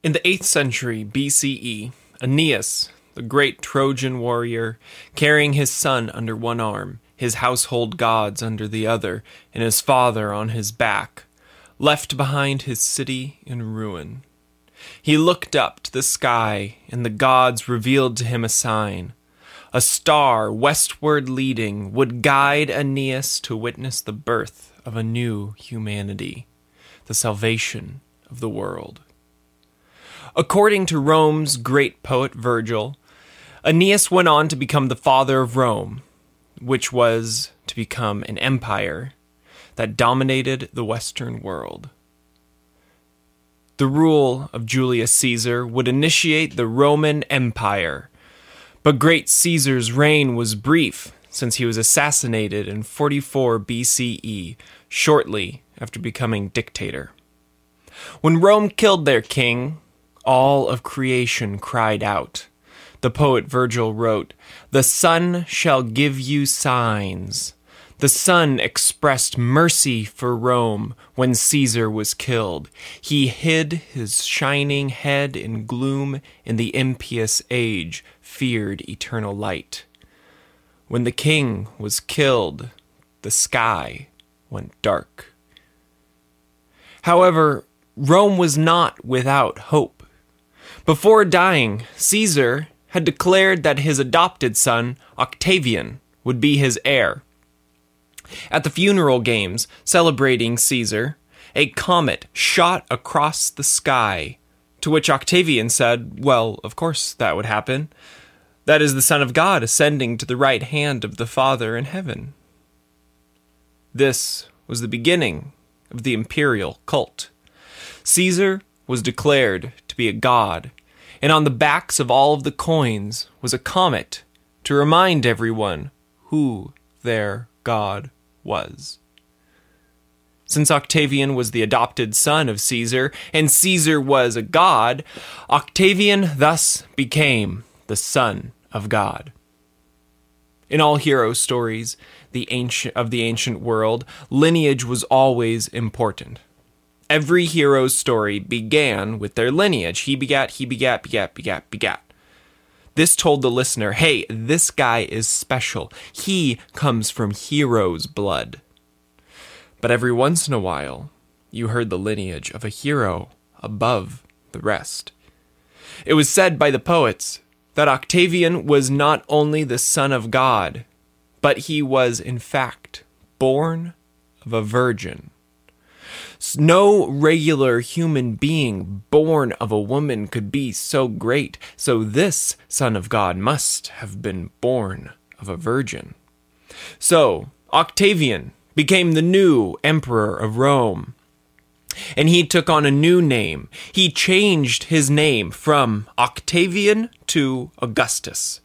In the 8th century BCE, Aeneas, the great Trojan warrior, carrying his son under one arm, his household gods under the other, and his father on his back, left behind his city in ruin. He looked up to the sky, and the gods revealed to him a sign. A star, westward leading, would guide Aeneas to witness the birth of a new humanity, the salvation of the world. According to Rome's great poet Virgil, Aeneas went on to become the father of Rome, which was to become an empire that dominated the Western world. The rule of Julius Caesar would initiate the Roman Empire, but great Caesar's reign was brief since he was assassinated in 44 BCE, shortly after becoming dictator. When Rome killed their king, all of creation cried out. The poet Virgil wrote, The sun shall give you signs. The sun expressed mercy for Rome when Caesar was killed. He hid his shining head in gloom in the impious age, feared eternal light. When the king was killed, the sky went dark. However, Rome was not without hope. Before dying, Caesar had declared that his adopted son, Octavian, would be his heir. At the funeral games celebrating Caesar, a comet shot across the sky, to which Octavian said, Well, of course that would happen. That is the Son of God ascending to the right hand of the Father in heaven. This was the beginning of the imperial cult. Caesar was declared to be a god and on the backs of all of the coins was a comet to remind everyone who their god was. Since Octavian was the adopted son of Caesar, and Caesar was a god, Octavian thus became the son of God. In all hero stories the ancient, of the ancient world, lineage was always important. Every hero's story began with their lineage. He begat, he begat, begat, begat, begat. This told the listener, hey, this guy is special. He comes from hero's blood. But every once in a while, you heard the lineage of a hero above the rest. It was said by the poets that Octavian was not only the son of God, but he was, in fact, born of a virgin. No regular human being born of a woman could be so great, so this Son of God must have been born of a virgin. So, Octavian became the new emperor of Rome. And he took on a new name. He changed his name from Octavian to Augustus.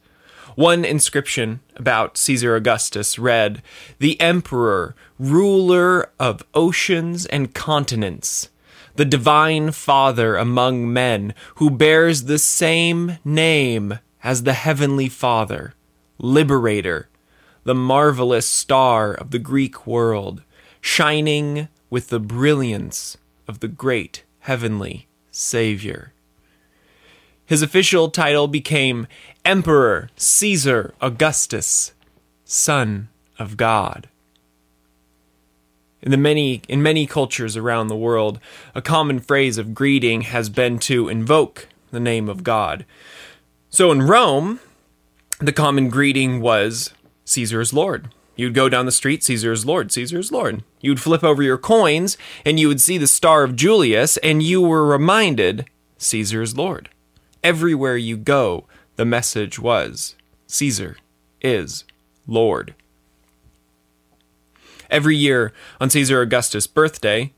One inscription about Caesar Augustus read, The Emperor, ruler of oceans and continents, the divine Father among men, who bears the same name as the Heavenly Father, Liberator, the marvelous star of the Greek world, shining with the brilliance of the great heavenly Savior. His official title became Emperor Caesar Augustus, Son of God. In the many in many cultures around the world, a common phrase of greeting has been to invoke the name of God. So in Rome, the common greeting was Caesar is Lord. You'd go down the street, Caesar is Lord, Caesar is Lord. You'd flip over your coins and you would see the star of Julius and you were reminded Caesar is Lord. Everywhere you go, the message was Caesar is Lord. Every year on Caesar Augustus' birthday,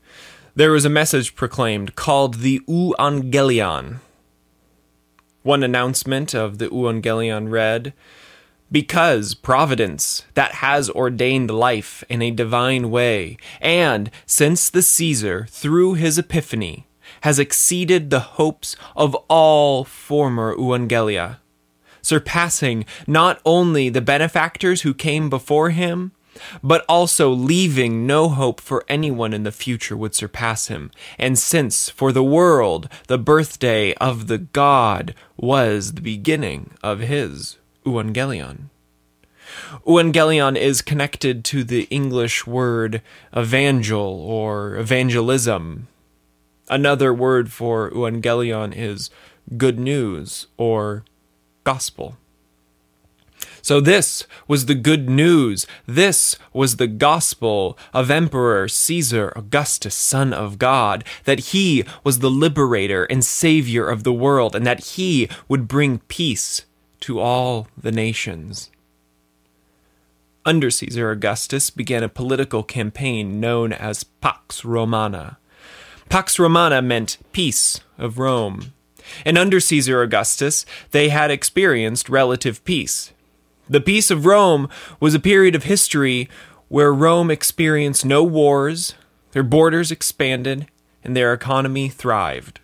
there was a message proclaimed called the Evangelion. One announcement of the Evangelion read, because providence that has ordained life in a divine way, and since the Caesar, through his epiphany, has exceeded the hopes of all former Evangelia, surpassing not only the benefactors who came before him, but also leaving no hope for anyone in the future would surpass him. And since for the world the birthday of the god was the beginning of his Evangelion. Evangelion is connected to the English word evangel or evangelism. Another word for Evangelion is good news or gospel. So, this was the good news. This was the gospel of Emperor Caesar Augustus, Son of God, that he was the liberator and savior of the world, and that he would bring peace to all the nations. Under Caesar Augustus began a political campaign known as Pax Romana. Pax Romana meant peace of Rome. And under Caesar Augustus, they had experienced relative peace. The Peace of Rome was a period of history where Rome experienced no wars, their borders expanded, and their economy thrived.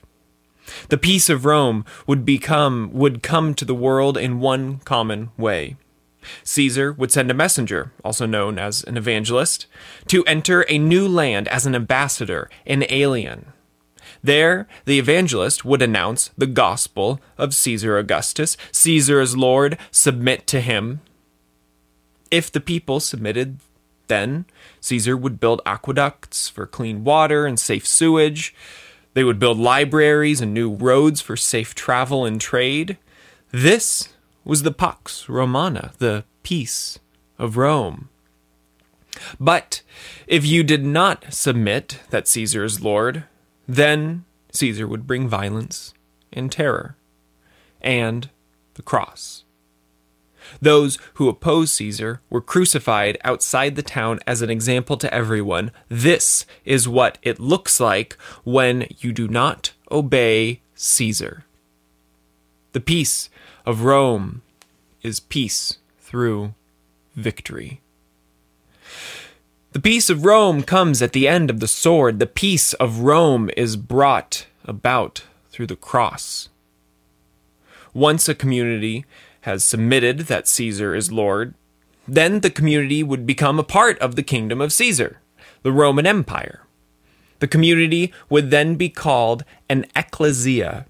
The peace of Rome would become would come to the world in one common way. Caesar would send a messenger, also known as an evangelist, to enter a new land as an ambassador, an alien. There, the evangelist would announce the gospel of Caesar Augustus. Caesar is Lord, submit to him. If the people submitted, then Caesar would build aqueducts for clean water and safe sewage. They would build libraries and new roads for safe travel and trade. This was the Pax Romana, the peace of Rome. But if you did not submit that Caesar is Lord, then Caesar would bring violence and terror and the cross. Those who opposed Caesar were crucified outside the town as an example to everyone. This is what it looks like when you do not obey Caesar. The peace of Rome is peace through victory. The peace of Rome comes at the end of the sword. The peace of Rome is brought about through the cross. Once a community has submitted that Caesar is Lord, then the community would become a part of the kingdom of Caesar, the Roman Empire. The community would then be called an ecclesia.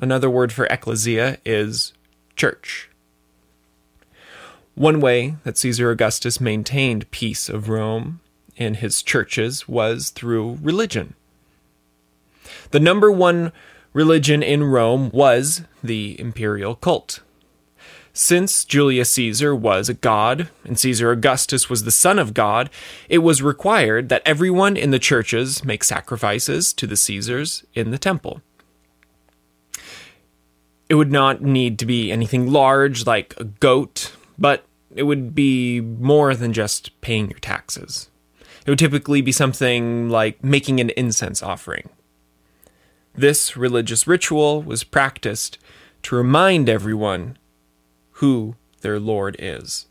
Another word for ecclesia is church. One way that Caesar Augustus maintained peace of Rome in his churches was through religion. The number one religion in Rome was the imperial cult. Since Julius Caesar was a god and Caesar Augustus was the son of God, it was required that everyone in the churches make sacrifices to the Caesars in the temple. It would not need to be anything large like a goat but it would be more than just paying your taxes. It would typically be something like making an incense offering. This religious ritual was practiced to remind everyone who their Lord is.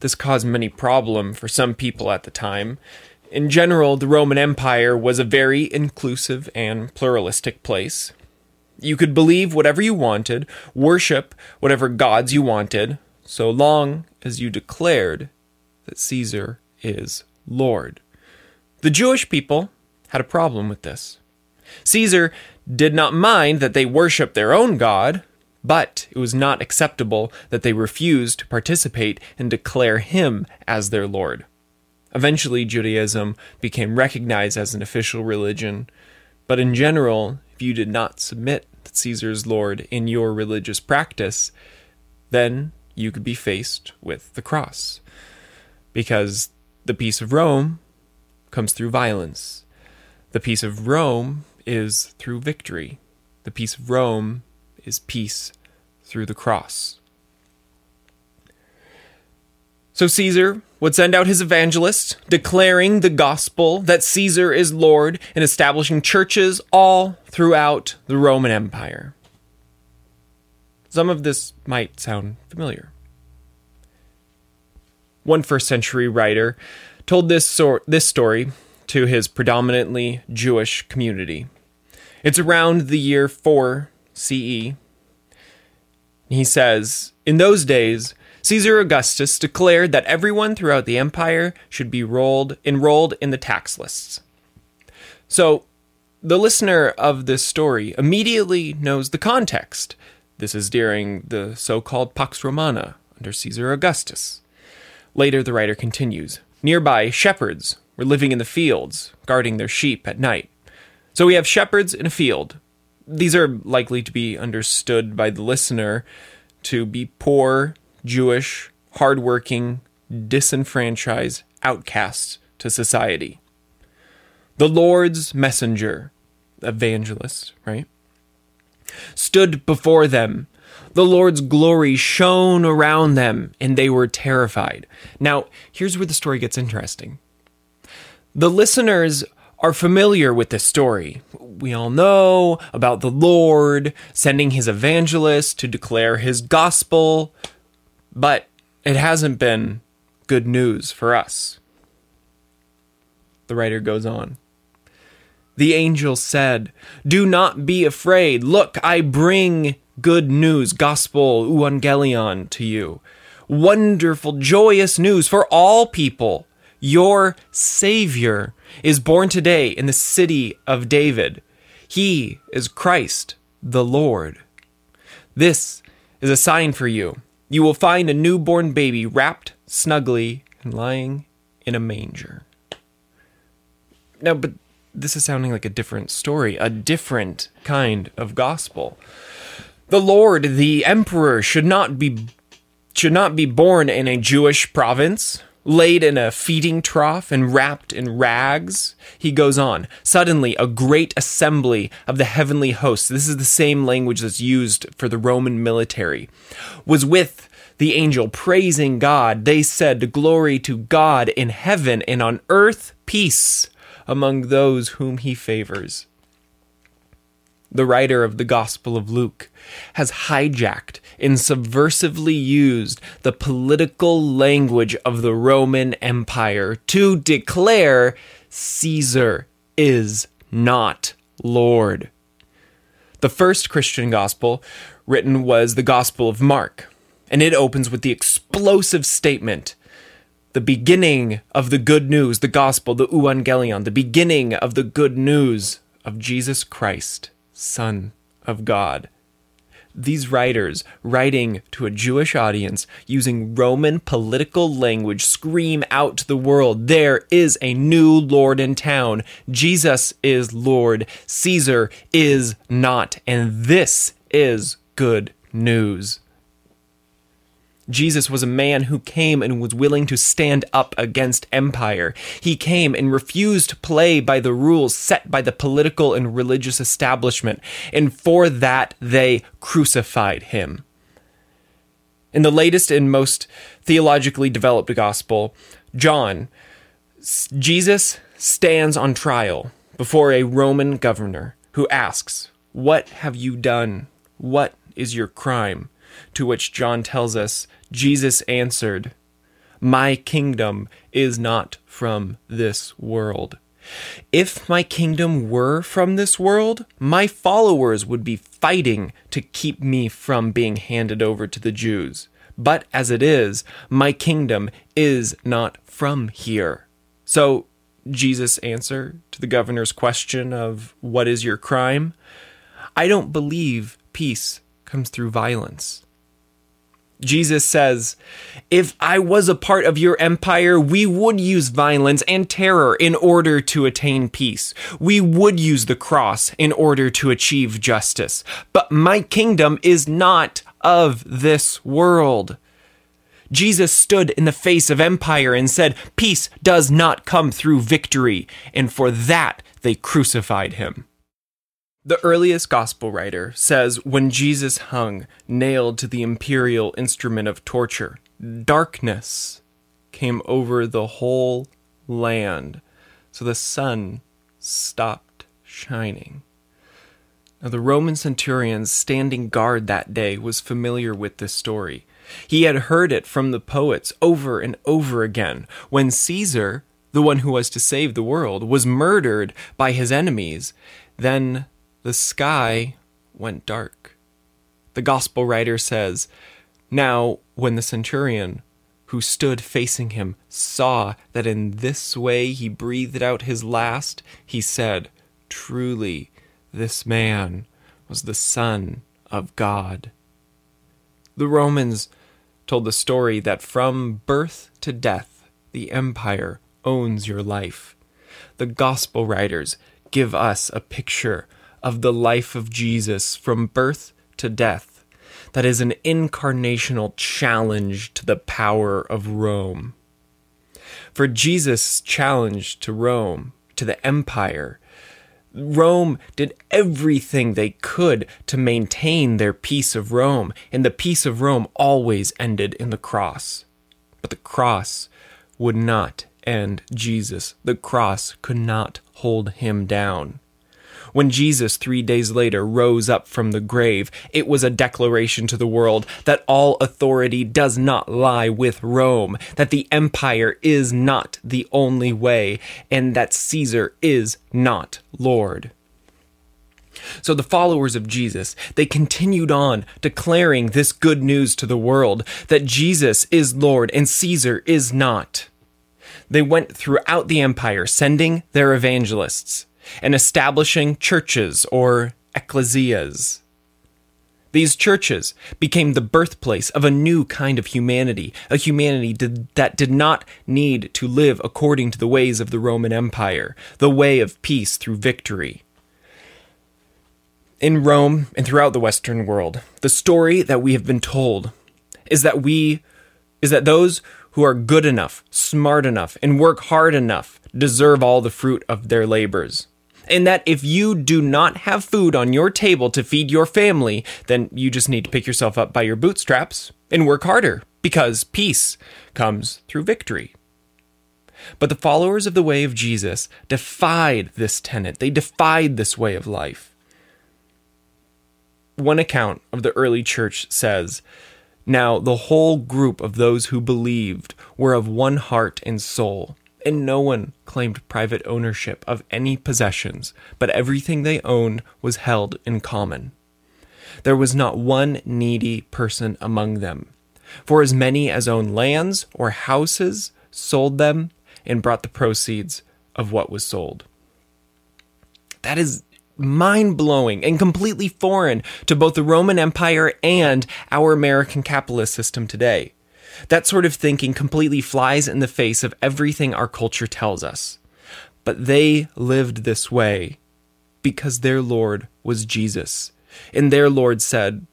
This caused many problem for some people at the time. In general, the Roman Empire was a very inclusive and pluralistic place. You could believe whatever you wanted, worship whatever gods you wanted, so long as you declared that Caesar is Lord. The Jewish people had a problem with this. Caesar did not mind that they worshiped their own God, but it was not acceptable that they refused to participate and declare him as their Lord. Eventually, Judaism became recognized as an official religion, but in general, you did not submit to Caesar's Lord in your religious practice, then you could be faced with the cross. Because the peace of Rome comes through violence. The peace of Rome is through victory. The peace of Rome is peace through the cross. So Caesar would send out his evangelists, declaring the gospel that Caesar is Lord and establishing churches all throughout the Roman Empire. Some of this might sound familiar. One first century writer told this, sor- this story to his predominantly Jewish community. It's around the year 4 CE. He says, In those days, Caesar Augustus declared that everyone throughout the empire should be rolled, enrolled in the tax lists. So, the listener of this story immediately knows the context. This is during the so called Pax Romana under Caesar Augustus. Later, the writer continues Nearby, shepherds were living in the fields, guarding their sheep at night. So we have shepherds in a field. These are likely to be understood by the listener to be poor, Jewish, hardworking, disenfranchised outcasts to society. The Lord's messenger, evangelist, right? Stood before them. The Lord's glory shone around them, and they were terrified. Now, here's where the story gets interesting. The listeners are familiar with this story. We all know about the Lord sending his evangelist to declare his gospel, but it hasn't been good news for us. The writer goes on. The angel said, Do not be afraid. Look, I bring good news, gospel, euangelion to you. Wonderful, joyous news for all people. Your Savior is born today in the city of David. He is Christ the Lord. This is a sign for you. You will find a newborn baby wrapped snugly and lying in a manger. Now, but this is sounding like a different story, a different kind of gospel. The Lord, the emperor, should not be should not be born in a Jewish province, laid in a feeding trough and wrapped in rags. He goes on. Suddenly, a great assembly of the heavenly hosts, this is the same language that's used for the Roman military, was with the angel praising God. They said, Glory to God in heaven and on earth, peace among those whom he favors. The writer of the Gospel of Luke has hijacked and subversively used the political language of the Roman Empire to declare Caesar is not Lord. The first Christian gospel written was the Gospel of Mark, and it opens with the explosive statement the beginning of the good news, the gospel, the euangelion, the beginning of the good news of Jesus Christ, Son of God. These writers, writing to a Jewish audience using Roman political language, scream out to the world there is a new Lord in town. Jesus is Lord. Caesar is not. And this is good news. Jesus was a man who came and was willing to stand up against empire. He came and refused to play by the rules set by the political and religious establishment, and for that they crucified him. In the latest and most theologically developed gospel, John, Jesus stands on trial before a Roman governor who asks, What have you done? What is your crime? To which John tells us Jesus answered, My kingdom is not from this world. If my kingdom were from this world, my followers would be fighting to keep me from being handed over to the Jews. But as it is, my kingdom is not from here. So, Jesus' answer to the governor's question of, What is your crime? I don't believe peace comes through violence. Jesus says, If I was a part of your empire, we would use violence and terror in order to attain peace. We would use the cross in order to achieve justice. But my kingdom is not of this world. Jesus stood in the face of empire and said, Peace does not come through victory. And for that, they crucified him. The earliest gospel writer says when Jesus hung, nailed to the imperial instrument of torture, darkness came over the whole land, so the sun stopped shining. Now, the Roman centurion standing guard that day was familiar with this story. He had heard it from the poets over and over again. When Caesar, the one who was to save the world, was murdered by his enemies, then the sky went dark. The gospel writer says, Now, when the centurion who stood facing him saw that in this way he breathed out his last, he said, Truly, this man was the Son of God. The Romans told the story that from birth to death, the empire owns your life. The gospel writers give us a picture of the life of Jesus from birth to death that is an incarnational challenge to the power of Rome. For Jesus' challenge to Rome, to the empire, Rome did everything they could to maintain their peace of Rome, and the peace of Rome always ended in the cross. But the cross would not end Jesus. The cross could not hold him down. When Jesus, three days later, rose up from the grave, it was a declaration to the world that all authority does not lie with Rome, that the empire is not the only way, and that Caesar is not Lord. So the followers of Jesus, they continued on declaring this good news to the world that Jesus is Lord and Caesar is not. They went throughout the empire sending their evangelists and establishing churches or ecclesias. These churches became the birthplace of a new kind of humanity, a humanity did, that did not need to live according to the ways of the Roman Empire, the way of peace through victory. In Rome and throughout the Western world, the story that we have been told is that we is that those who are good enough, smart enough, and work hard enough deserve all the fruit of their labors and that if you do not have food on your table to feed your family, then you just need to pick yourself up by your bootstraps and work harder because peace comes through victory. But the followers of the way of Jesus defied this tenet, they defied this way of life. One account of the early church says, Now the whole group of those who believed were of one heart and soul and no one claimed private ownership of any possessions, but everything they owned was held in common. There was not one needy person among them, for as many as owned lands or houses sold them and brought the proceeds of what was sold. That is mind blowing and completely foreign to both the Roman Empire and our American capitalist system today. That sort of thinking completely flies in the face of everything our culture tells us. But they lived this way because their Lord was Jesus. And their Lord said,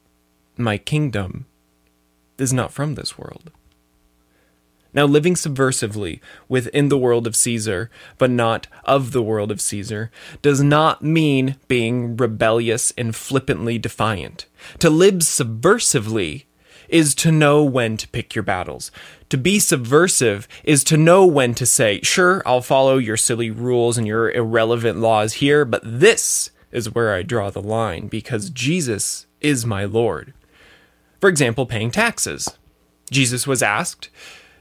My kingdom is not from this world. Now, living subversively within the world of Caesar, but not of the world of Caesar, does not mean being rebellious and flippantly defiant. To live subversively is to know when to pick your battles. To be subversive is to know when to say, sure, I'll follow your silly rules and your irrelevant laws here, but this is where I draw the line because Jesus is my Lord. For example, paying taxes. Jesus was asked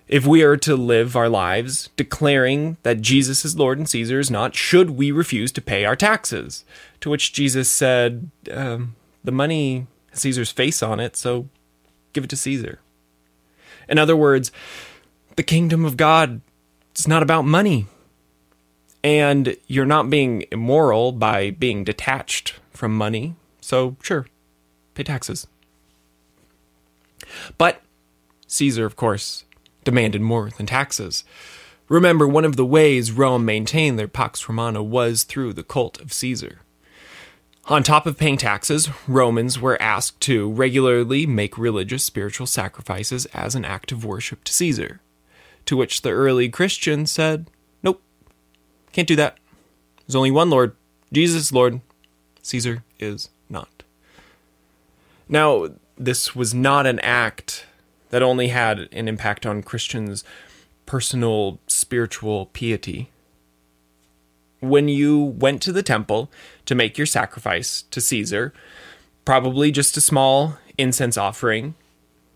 if we are to live our lives declaring that Jesus is Lord and Caesar is not, should we refuse to pay our taxes? To which Jesus said, um, The money has Caesar's face on it, so give it to Caesar. In other words, the kingdom of God is not about money. And you're not being immoral by being detached from money. So, sure, pay taxes. But Caesar, of course, demanded more than taxes. Remember, one of the ways Rome maintained their Pax Romana was through the cult of Caesar. On top of paying taxes, Romans were asked to regularly make religious spiritual sacrifices as an act of worship to Caesar. To which the early Christians said, Nope, can't do that. There's only one Lord, Jesus Lord, Caesar is not. Now, this was not an act that only had an impact on Christians' personal spiritual piety when you went to the temple to make your sacrifice to Caesar, probably just a small incense offering,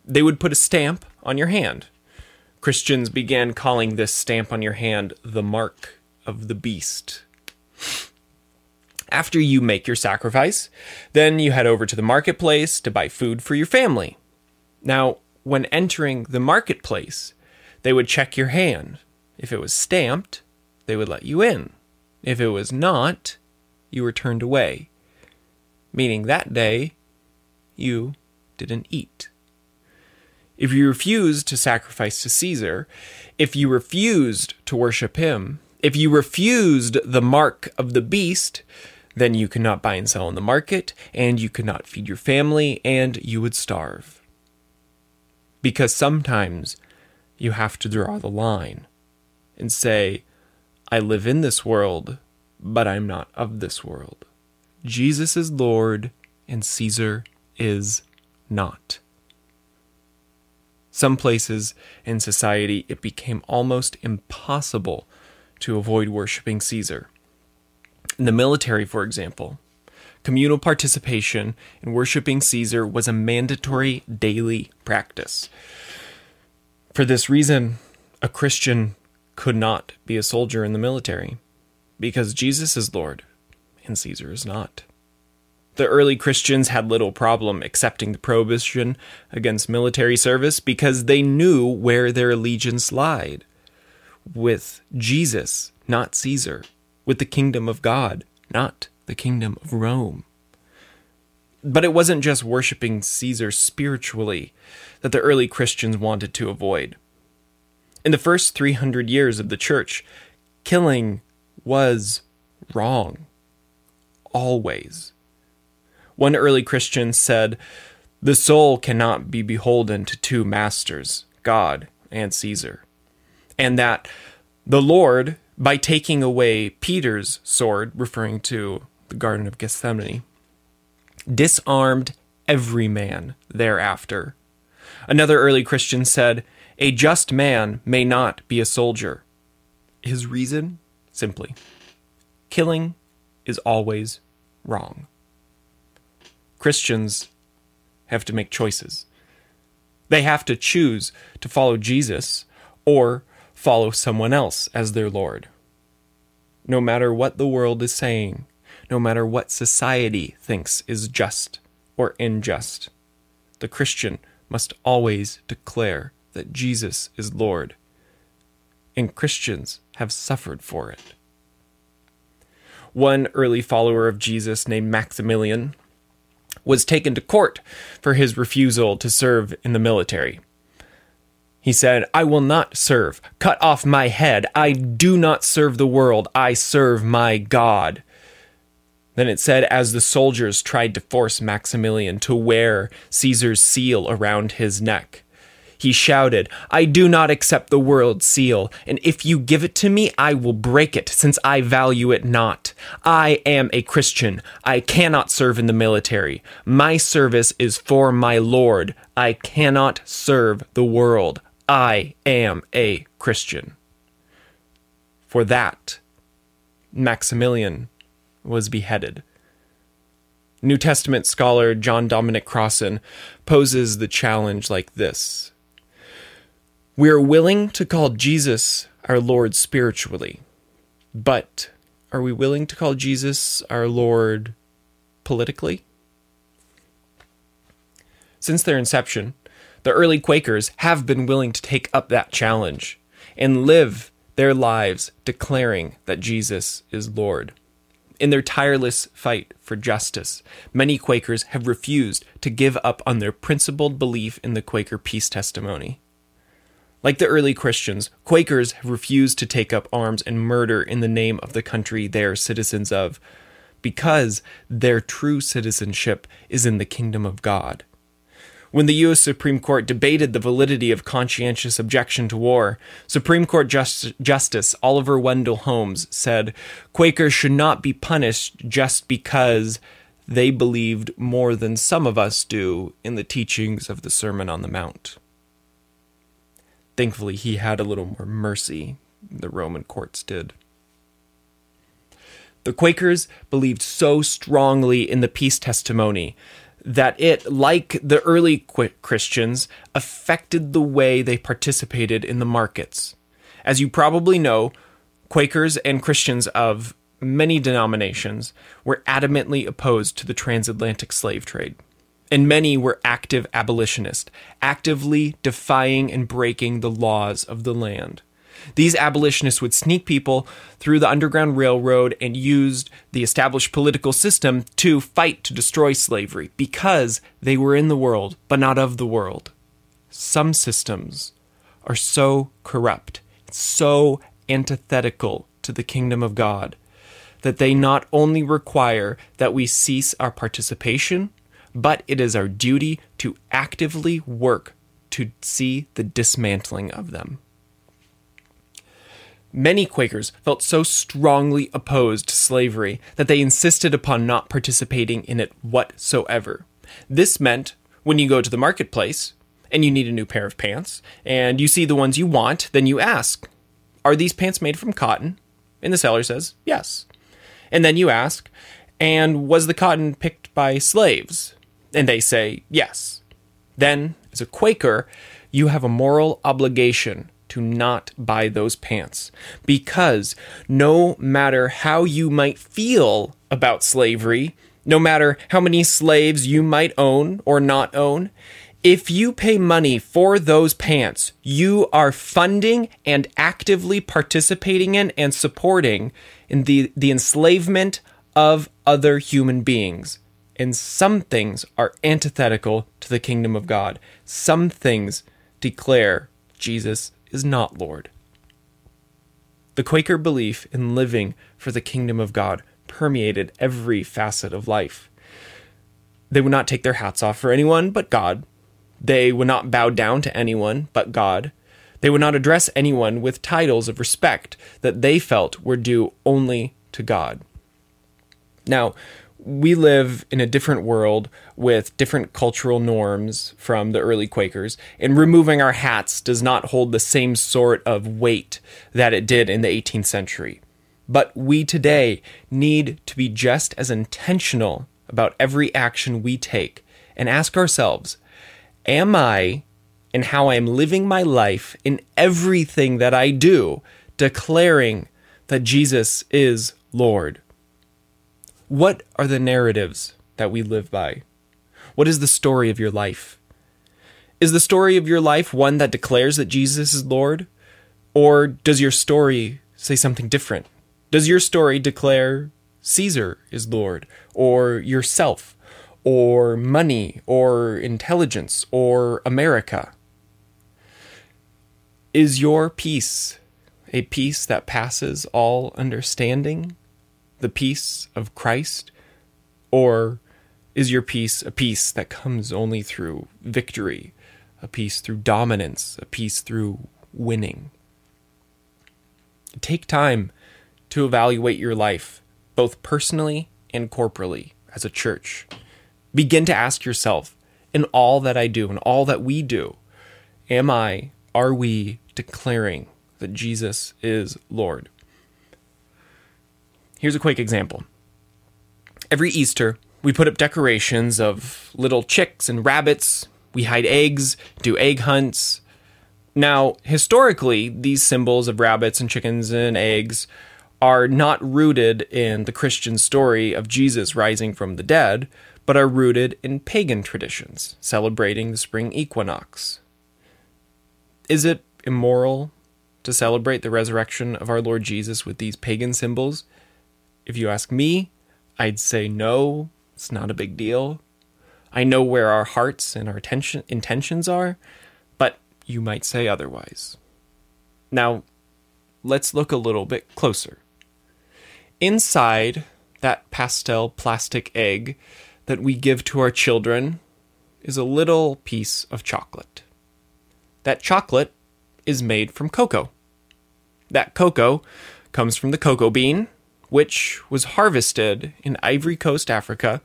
they would put a stamp on your hand. Christians began calling this stamp on your hand the mark of the beast. After you make your sacrifice, then you head over to the marketplace to buy food for your family. Now, when entering the marketplace, they would check your hand. If it was stamped, they would let you in. If it was not, you were turned away. Meaning that day, you didn't eat. If you refused to sacrifice to Caesar, if you refused to worship him, if you refused the mark of the beast, then you could not buy and sell in the market, and you could not feed your family, and you would starve. Because sometimes you have to draw the line and say, I live in this world, but I'm not of this world. Jesus is Lord, and Caesar is not. Some places in society it became almost impossible to avoid worshiping Caesar. In the military, for example, communal participation in worshiping Caesar was a mandatory daily practice. For this reason, a Christian could not be a soldier in the military, because Jesus is Lord and Caesar is not. The early Christians had little problem accepting the prohibition against military service because they knew where their allegiance lied with Jesus, not Caesar, with the kingdom of God, not the kingdom of Rome. But it wasn't just worshiping Caesar spiritually that the early Christians wanted to avoid. In the first 300 years of the church, killing was wrong. Always. One early Christian said, The soul cannot be beholden to two masters, God and Caesar. And that the Lord, by taking away Peter's sword, referring to the Garden of Gethsemane, disarmed every man thereafter. Another early Christian said, A just man may not be a soldier. His reason? Simply, killing is always wrong. Christians have to make choices. They have to choose to follow Jesus or follow someone else as their Lord. No matter what the world is saying, no matter what society thinks is just or unjust, the Christian must always declare that Jesus is Lord. And Christians have suffered for it. One early follower of Jesus named Maximilian was taken to court for his refusal to serve in the military. He said, I will not serve. Cut off my head. I do not serve the world. I serve my God. Then it said, as the soldiers tried to force Maximilian to wear Caesar's seal around his neck, he shouted, I do not accept the world's seal, and if you give it to me, I will break it, since I value it not. I am a Christian. I cannot serve in the military. My service is for my Lord. I cannot serve the world. I am a Christian. For that, Maximilian was beheaded. New Testament scholar John Dominic Crossan poses the challenge like this we are willing to call Jesus our Lord spiritually, but are we willing to call Jesus our Lord politically? Since their inception, the early Quakers have been willing to take up that challenge and live their lives declaring that Jesus is Lord. In their tireless fight for justice, many Quakers have refused to give up on their principled belief in the Quaker peace testimony. Like the early Christians, Quakers have refused to take up arms and murder in the name of the country they are citizens of, because their true citizenship is in the kingdom of God. When the U.S. Supreme Court debated the validity of conscientious objection to war, Supreme Court Just- Justice Oliver Wendell Holmes said Quakers should not be punished just because they believed more than some of us do in the teachings of the Sermon on the Mount thankfully he had a little more mercy the Roman courts did. The Quakers believed so strongly in the peace testimony that it, like the early Christians, affected the way they participated in the markets. As you probably know, Quakers and Christians of many denominations were adamantly opposed to the transatlantic slave trade. And many were active abolitionists, actively defying and breaking the laws of the land. These abolitionists would sneak people through the Underground Railroad and used the established political system to fight to destroy slavery because they were in the world, but not of the world. Some systems are so corrupt, so antithetical to the kingdom of God, that they not only require that we cease our participation, but it is our duty to actively work to see the dismantling of them. Many Quakers felt so strongly opposed to slavery that they insisted upon not participating in it whatsoever. This meant when you go to the marketplace and you need a new pair of pants and you see the ones you want, then you ask, Are these pants made from cotton? And the seller says, Yes. And then you ask, And was the cotton picked by slaves? And they say, Yes. Then, as a Quaker, you have a moral obligation to not buy those pants. Because no matter how you might feel about slavery, no matter how many slaves you might own or not own, if you pay money for those pants, you are funding and actively participating in and supporting in the, the enslavement of other human beings. And some things are antithetical to the kingdom of God. Some things declare Jesus is not Lord. The Quaker belief in living for the kingdom of God permeated every facet of life. They would not take their hats off for anyone but God. They would not bow down to anyone but God. They would not address anyone with titles of respect that they felt were due only to God. Now, we live in a different world with different cultural norms from the early Quakers, and removing our hats does not hold the same sort of weight that it did in the 18th century. But we today need to be just as intentional about every action we take and ask ourselves Am I, and how I am living my life in everything that I do, declaring that Jesus is Lord? What are the narratives that we live by? What is the story of your life? Is the story of your life one that declares that Jesus is Lord? Or does your story say something different? Does your story declare Caesar is Lord, or yourself, or money, or intelligence, or America? Is your peace a peace that passes all understanding? The peace of Christ? Or is your peace a peace that comes only through victory, a peace through dominance, a peace through winning? Take time to evaluate your life, both personally and corporally, as a church. Begin to ask yourself, in all that I do and all that we do, am I, are we declaring that Jesus is Lord? Here's a quick example. Every Easter, we put up decorations of little chicks and rabbits. We hide eggs, do egg hunts. Now, historically, these symbols of rabbits and chickens and eggs are not rooted in the Christian story of Jesus rising from the dead, but are rooted in pagan traditions, celebrating the spring equinox. Is it immoral to celebrate the resurrection of our Lord Jesus with these pagan symbols? If you ask me, I'd say no, it's not a big deal. I know where our hearts and our tension, intentions are, but you might say otherwise. Now, let's look a little bit closer. Inside that pastel plastic egg that we give to our children is a little piece of chocolate. That chocolate is made from cocoa. That cocoa comes from the cocoa bean, which was harvested in Ivory Coast, Africa,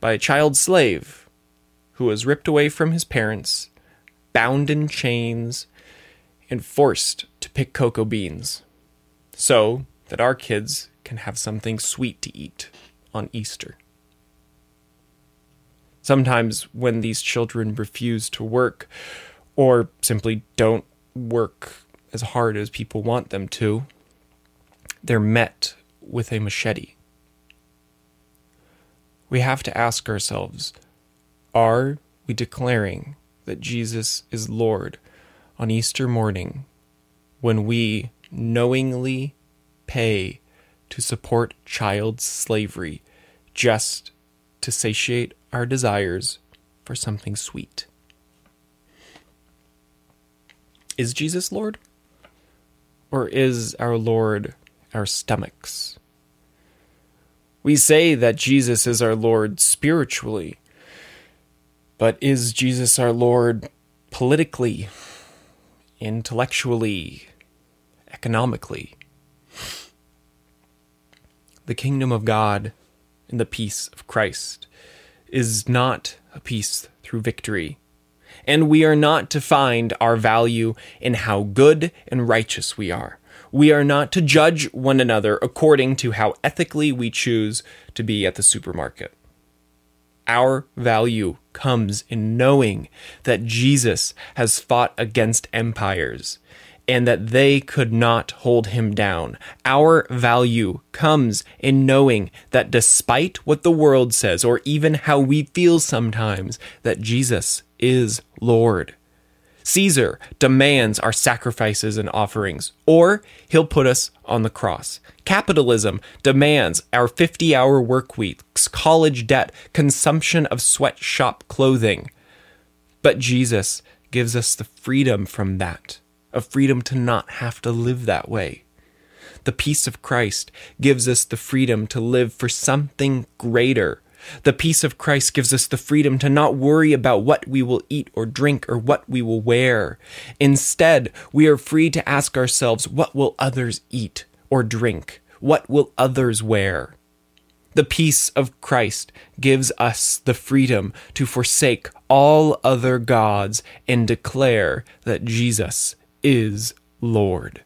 by a child slave who was ripped away from his parents, bound in chains, and forced to pick cocoa beans so that our kids can have something sweet to eat on Easter. Sometimes, when these children refuse to work or simply don't work as hard as people want them to, they're met with a machete. We have to ask ourselves Are we declaring that Jesus is Lord on Easter morning when we knowingly pay to support child slavery just to satiate our desires for something sweet? Is Jesus Lord? Or is our Lord our stomachs? We say that Jesus is our Lord spiritually, but is Jesus our Lord politically, intellectually, economically? The kingdom of God and the peace of Christ is not a peace through victory, and we are not to find our value in how good and righteous we are. We are not to judge one another according to how ethically we choose to be at the supermarket. Our value comes in knowing that Jesus has fought against empires and that they could not hold him down. Our value comes in knowing that despite what the world says, or even how we feel sometimes, that Jesus is Lord. Caesar demands our sacrifices and offerings, or he'll put us on the cross. Capitalism demands our 50 hour work weeks, college debt, consumption of sweatshop clothing. But Jesus gives us the freedom from that, a freedom to not have to live that way. The peace of Christ gives us the freedom to live for something greater the peace of Christ gives us the freedom to not worry about what we will eat or drink or what we will wear. Instead, we are free to ask ourselves, what will others eat or drink? What will others wear? The peace of Christ gives us the freedom to forsake all other gods and declare that Jesus is Lord.